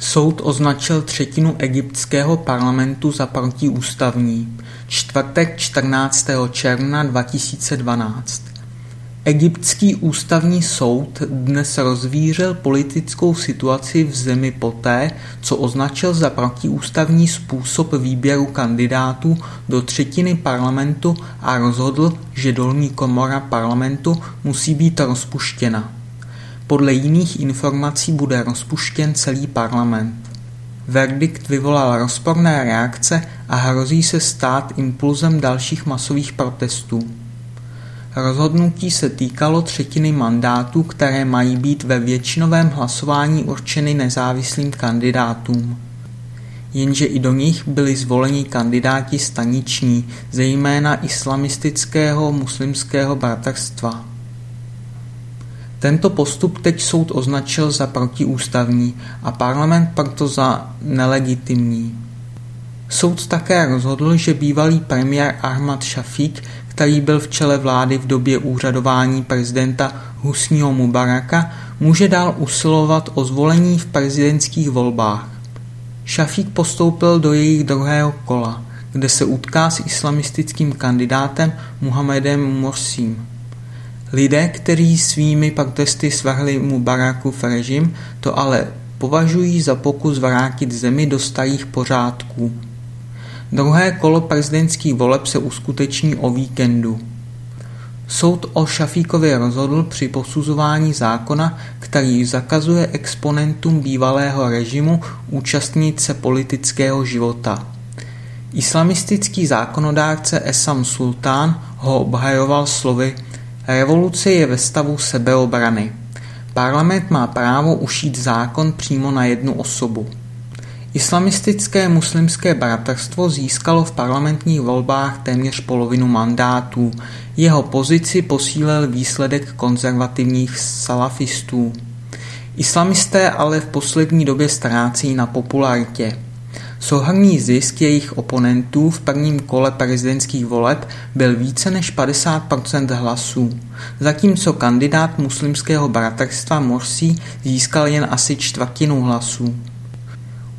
Soud označil třetinu egyptského parlamentu za protiústavní. Čtvrtek 14. června 2012. Egyptský ústavní soud dnes rozvířil politickou situaci v zemi poté, co označil za protiústavní způsob výběru kandidátů do třetiny parlamentu a rozhodl, že dolní komora parlamentu musí být rozpuštěna. Podle jiných informací bude rozpuštěn celý parlament. Verdikt vyvolal rozporné reakce a hrozí se stát impulzem dalších masových protestů. Rozhodnutí se týkalo třetiny mandátů, které mají být ve většinovém hlasování určeny nezávislým kandidátům. Jenže i do nich byli zvoleni kandidáti staniční, zejména islamistického muslimského bratrstva. Tento postup teď soud označil za protiústavní a parlament proto za nelegitimní. Soud také rozhodl, že bývalý premiér Ahmad Šafík, který byl v čele vlády v době úřadování prezidenta Husního Mubaraka, může dál usilovat o zvolení v prezidentských volbách. Šafík postoupil do jejich druhého kola, kde se utká s islamistickým kandidátem Muhammedem Morsím. Lidé, kteří svými protesty svrhli Mubarakův režim, to ale považují za pokus vrátit zemi do starých pořádků. Druhé kolo prezidentských voleb se uskuteční o víkendu. Soud o Šafíkově rozhodl při posuzování zákona, který zakazuje exponentům bývalého režimu účastnit se politického života. Islamistický zákonodárce Esam Sultán ho obhajoval slovy Revoluce je ve stavu sebeobrany. Parlament má právo ušít zákon přímo na jednu osobu. Islamistické muslimské bratrstvo získalo v parlamentních volbách téměř polovinu mandátů. Jeho pozici posílil výsledek konzervativních salafistů. Islamisté ale v poslední době ztrácí na popularitě. Souhrnný zisk jejich oponentů v prvním kole prezidentských voleb byl více než 50% hlasů, zatímco kandidát muslimského bratrstva Morsi získal jen asi čtvrtinu hlasů.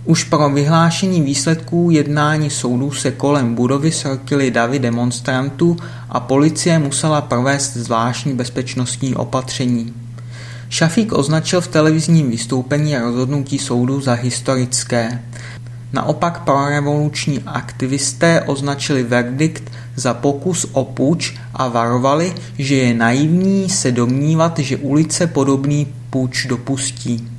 Už pro vyhlášení výsledků jednání soudů se kolem budovy srotily davy demonstrantů a policie musela provést zvláštní bezpečnostní opatření. Šafík označil v televizním vystoupení rozhodnutí soudu za historické. Naopak prorevoluční aktivisté označili verdikt za pokus o puč a varovali, že je naivní se domnívat, že ulice podobný puč dopustí.